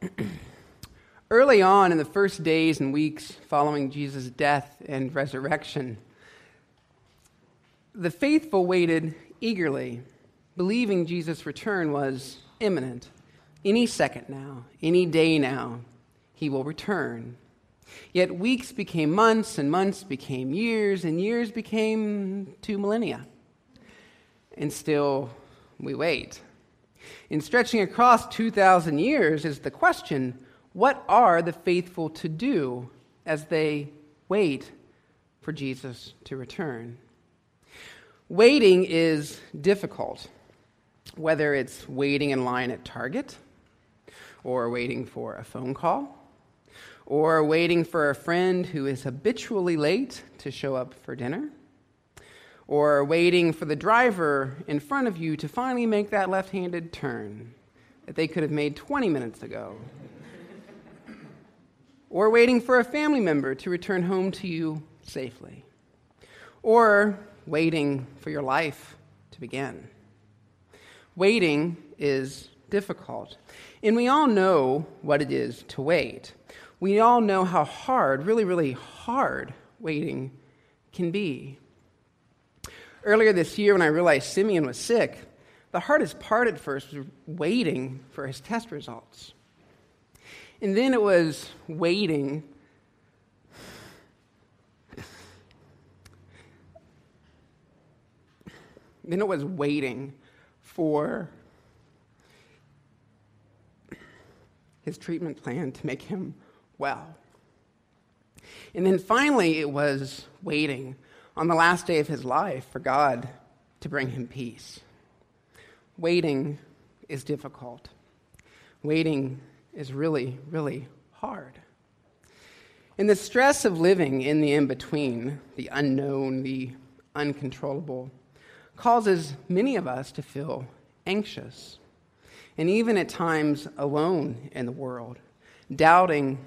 Early on in the first days and weeks following Jesus' death and resurrection, the faithful waited eagerly, believing Jesus' return was imminent. Any second now, any day now, he will return. Yet weeks became months, and months became years, and years became two millennia. And still, we wait. In stretching across 2,000 years is the question what are the faithful to do as they wait for Jesus to return? Waiting is difficult, whether it's waiting in line at Target, or waiting for a phone call, or waiting for a friend who is habitually late to show up for dinner, or waiting for the driver in front of you to finally make that left handed turn that they could have made 20 minutes ago, or waiting for a family member to return home to you safely, or waiting for your life to begin. Waiting is difficult, and we all know what it is to wait. We all know how hard, really, really hard, waiting can be. Earlier this year, when I realized Simeon was sick, the hardest part at first was waiting for his test results. And then it was waiting Then it was waiting for his treatment plan to make him well. And then finally, it was waiting on the last day of his life for God to bring him peace. Waiting is difficult. Waiting is really, really hard. And the stress of living in the in between, the unknown, the uncontrollable, causes many of us to feel anxious and even at times alone in the world, doubting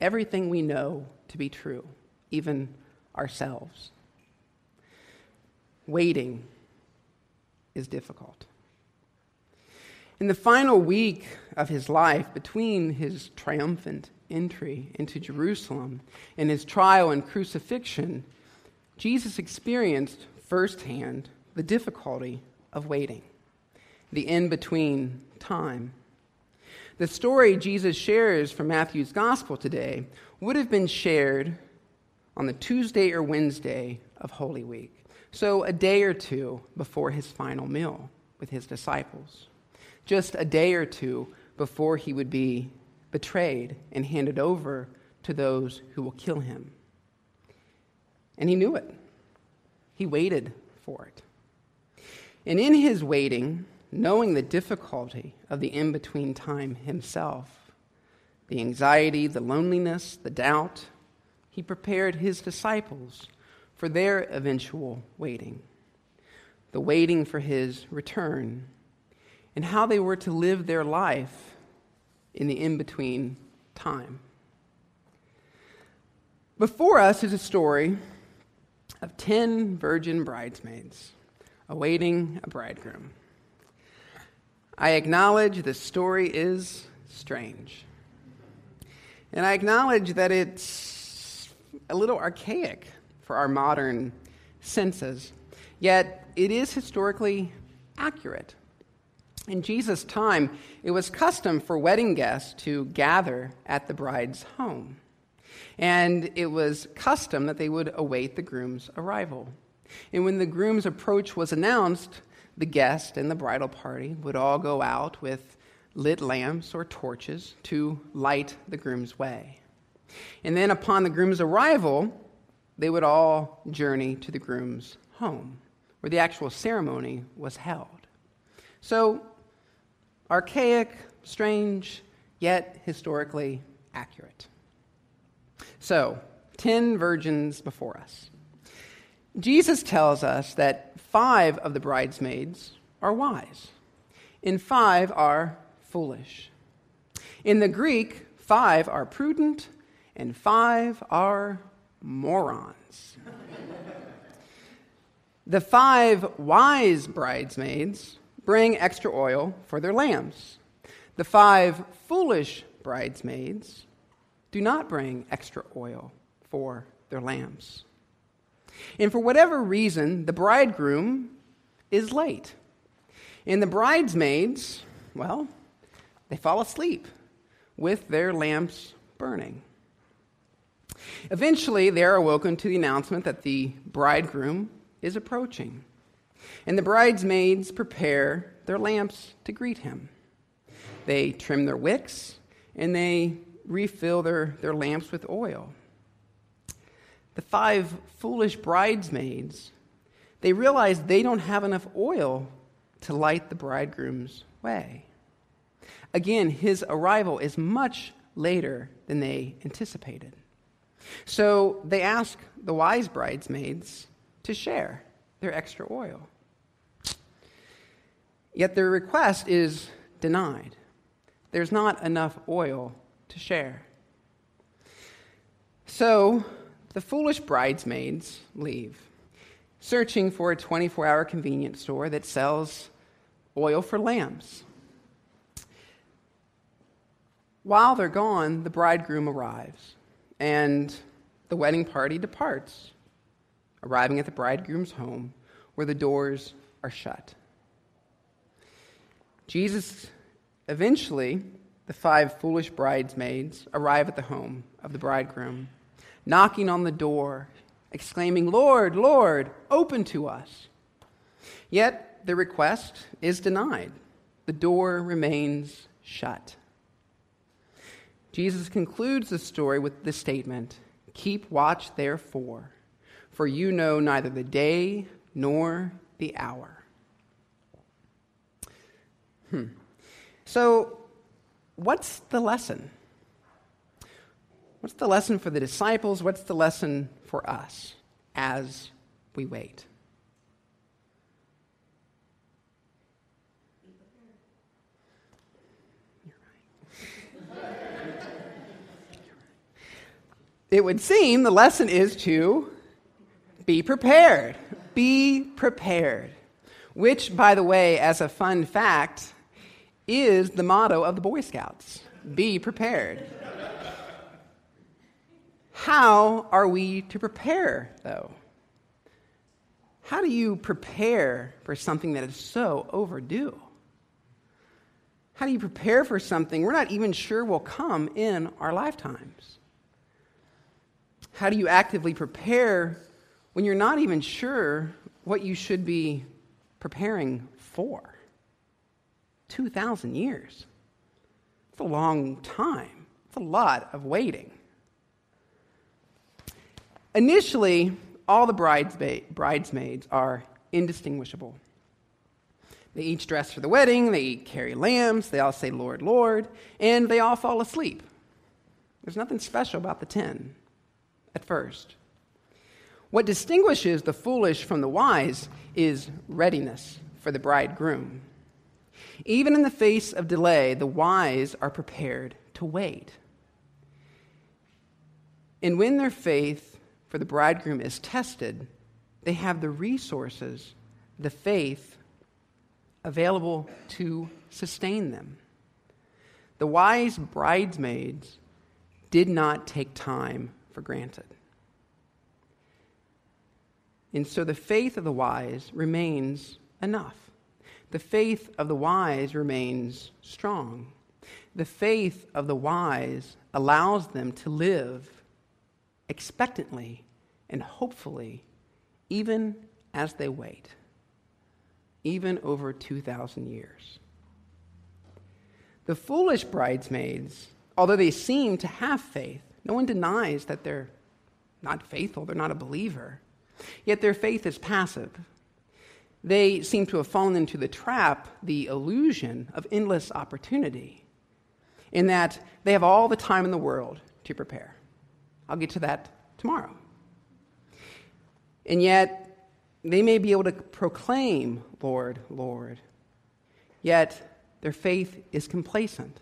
everything we know to be true, even ourselves. Waiting is difficult. In the final week of his life, between his triumphant entry into Jerusalem and his trial and crucifixion, Jesus experienced firsthand the difficulty of waiting, the in between time. The story Jesus shares from Matthew's gospel today would have been shared on the Tuesday or Wednesday of Holy Week, so a day or two before his final meal with his disciples, just a day or two before he would be betrayed and handed over to those who will kill him. And he knew it. He waited for it. And in his waiting, knowing the difficulty of the in between time himself, the anxiety, the loneliness, the doubt, he prepared his disciples for their eventual waiting, the waiting for his return, and how they were to live their life in the in between time. Before us is a story of 10 virgin bridesmaids awaiting a bridegroom. I acknowledge the story is strange. And I acknowledge that it's a little archaic for our modern senses, yet it is historically accurate. In Jesus' time, it was custom for wedding guests to gather at the bride's home. And it was custom that they would await the groom's arrival. And when the groom's approach was announced, the guest and the bridal party would all go out with lit lamps or torches to light the groom's way. And then, upon the groom's arrival, they would all journey to the groom's home, where the actual ceremony was held. So, archaic, strange, yet historically accurate. So, 10 virgins before us. Jesus tells us that five of the bridesmaids are wise, and five are foolish. In the Greek, five are prudent, and five are morons. the five wise bridesmaids bring extra oil for their lamps. The five foolish bridesmaids do not bring extra oil for their lamps. And for whatever reason, the bridegroom is late. And the bridesmaids, well, they fall asleep with their lamps burning. Eventually, they are awoken to the announcement that the bridegroom is approaching. And the bridesmaids prepare their lamps to greet him. They trim their wicks and they refill their, their lamps with oil. The five foolish bridesmaids, they realize they don't have enough oil to light the bridegroom's way. Again, his arrival is much later than they anticipated. So they ask the wise bridesmaids to share their extra oil. Yet their request is denied. There's not enough oil to share. So the foolish bridesmaids leave, searching for a 24 hour convenience store that sells oil for lamps. While they're gone, the bridegroom arrives, and the wedding party departs, arriving at the bridegroom's home where the doors are shut. Jesus eventually, the five foolish bridesmaids arrive at the home of the bridegroom, knocking on the door, exclaiming, Lord, Lord, open to us. Yet the request is denied. The door remains shut. Jesus concludes the story with the statement Keep watch, therefore, for you know neither the day nor the hour. Hmm. So, what's the lesson? What's the lesson for the disciples? What's the lesson for us as we wait? It would seem the lesson is to be prepared. Be prepared. Which, by the way, as a fun fact, is the motto of the Boy Scouts be prepared. How are we to prepare, though? How do you prepare for something that is so overdue? How do you prepare for something we're not even sure will come in our lifetimes? How do you actively prepare when you're not even sure what you should be preparing for? 2,000 years. It's a long time, it's a lot of waiting. Initially, all the bridesmaids are indistinguishable. They each dress for the wedding, they carry lambs, they all say, Lord, Lord, and they all fall asleep. There's nothing special about the ten at first. What distinguishes the foolish from the wise is readiness for the bridegroom. Even in the face of delay, the wise are prepared to wait. And when their faith for the bridegroom is tested, they have the resources, the faith available to sustain them. The wise bridesmaids did not take time for granted. And so the faith of the wise remains enough. The faith of the wise remains strong. The faith of the wise allows them to live expectantly and hopefully, even as they wait, even over 2,000 years. The foolish bridesmaids, although they seem to have faith, no one denies that they're not faithful, they're not a believer. Yet their faith is passive. They seem to have fallen into the trap, the illusion of endless opportunity, in that they have all the time in the world to prepare. I'll get to that tomorrow. And yet, they may be able to proclaim, Lord, Lord, yet their faith is complacent.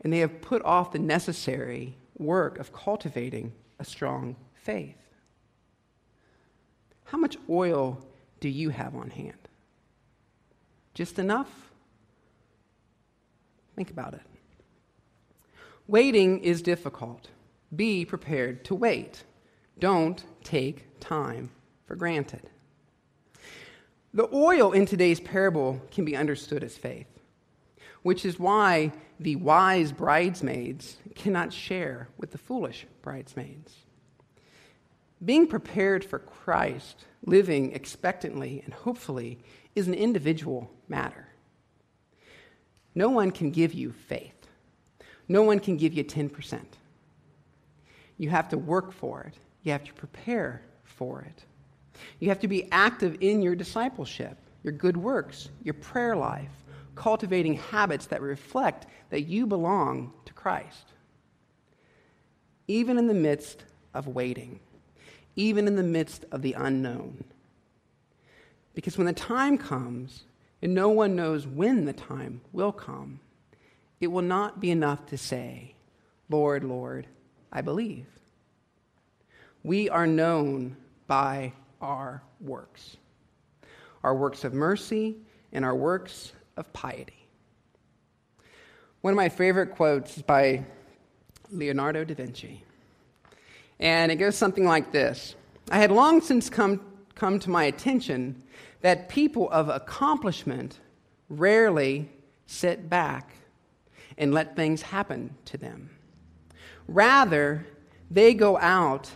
And they have put off the necessary work of cultivating a strong faith. How much oil do you have on hand? Just enough? Think about it. Waiting is difficult. Be prepared to wait. Don't take time for granted. The oil in today's parable can be understood as faith, which is why the wise bridesmaids cannot share with the foolish bridesmaids. Being prepared for Christ, living expectantly and hopefully, is an individual matter. No one can give you faith. No one can give you 10%. You have to work for it, you have to prepare for it. You have to be active in your discipleship, your good works, your prayer life, cultivating habits that reflect that you belong to Christ. Even in the midst of waiting, even in the midst of the unknown. Because when the time comes, and no one knows when the time will come, it will not be enough to say, Lord, Lord, I believe. We are known by our works our works of mercy and our works of piety. One of my favorite quotes is by Leonardo da Vinci. And it goes something like this I had long since come, come to my attention that people of accomplishment rarely sit back and let things happen to them. Rather, they go out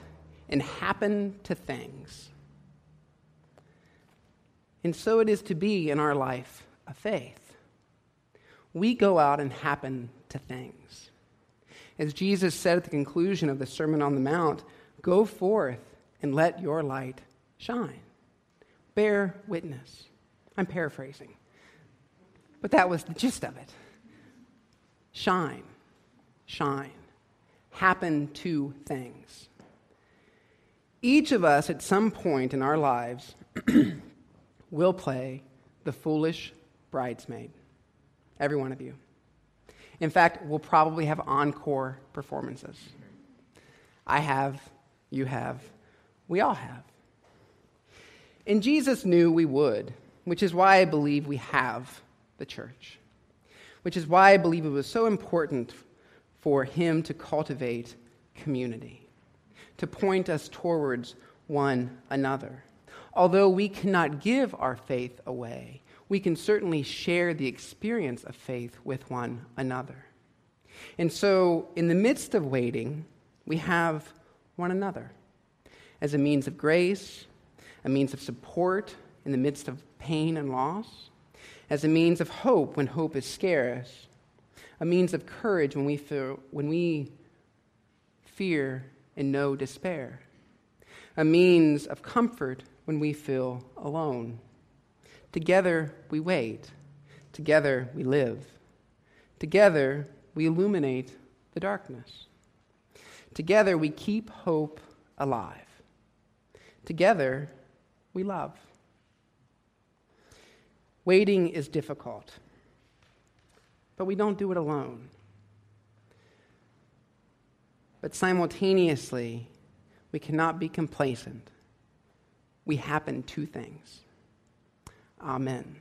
and happen to things. And so it is to be in our life of faith. We go out and happen to things. As Jesus said at the conclusion of the Sermon on the Mount, go forth and let your light shine. Bear witness. I'm paraphrasing, but that was the gist of it. Shine, shine, happen to things. Each of us at some point in our lives will play the foolish bridesmaid. Every one of you. In fact, we'll probably have encore performances. I have, you have, we all have. And Jesus knew we would, which is why I believe we have the church, which is why I believe it was so important for him to cultivate community, to point us towards one another. Although we cannot give our faith away, we can certainly share the experience of faith with one another. And so, in the midst of waiting, we have one another as a means of grace, a means of support in the midst of pain and loss, as a means of hope when hope is scarce, a means of courage when we, feel, when we fear and know despair, a means of comfort when we feel alone. Together we wait. Together we live. Together we illuminate the darkness. Together we keep hope alive. Together we love. Waiting is difficult, but we don't do it alone. But simultaneously, we cannot be complacent we happen to things. Amen.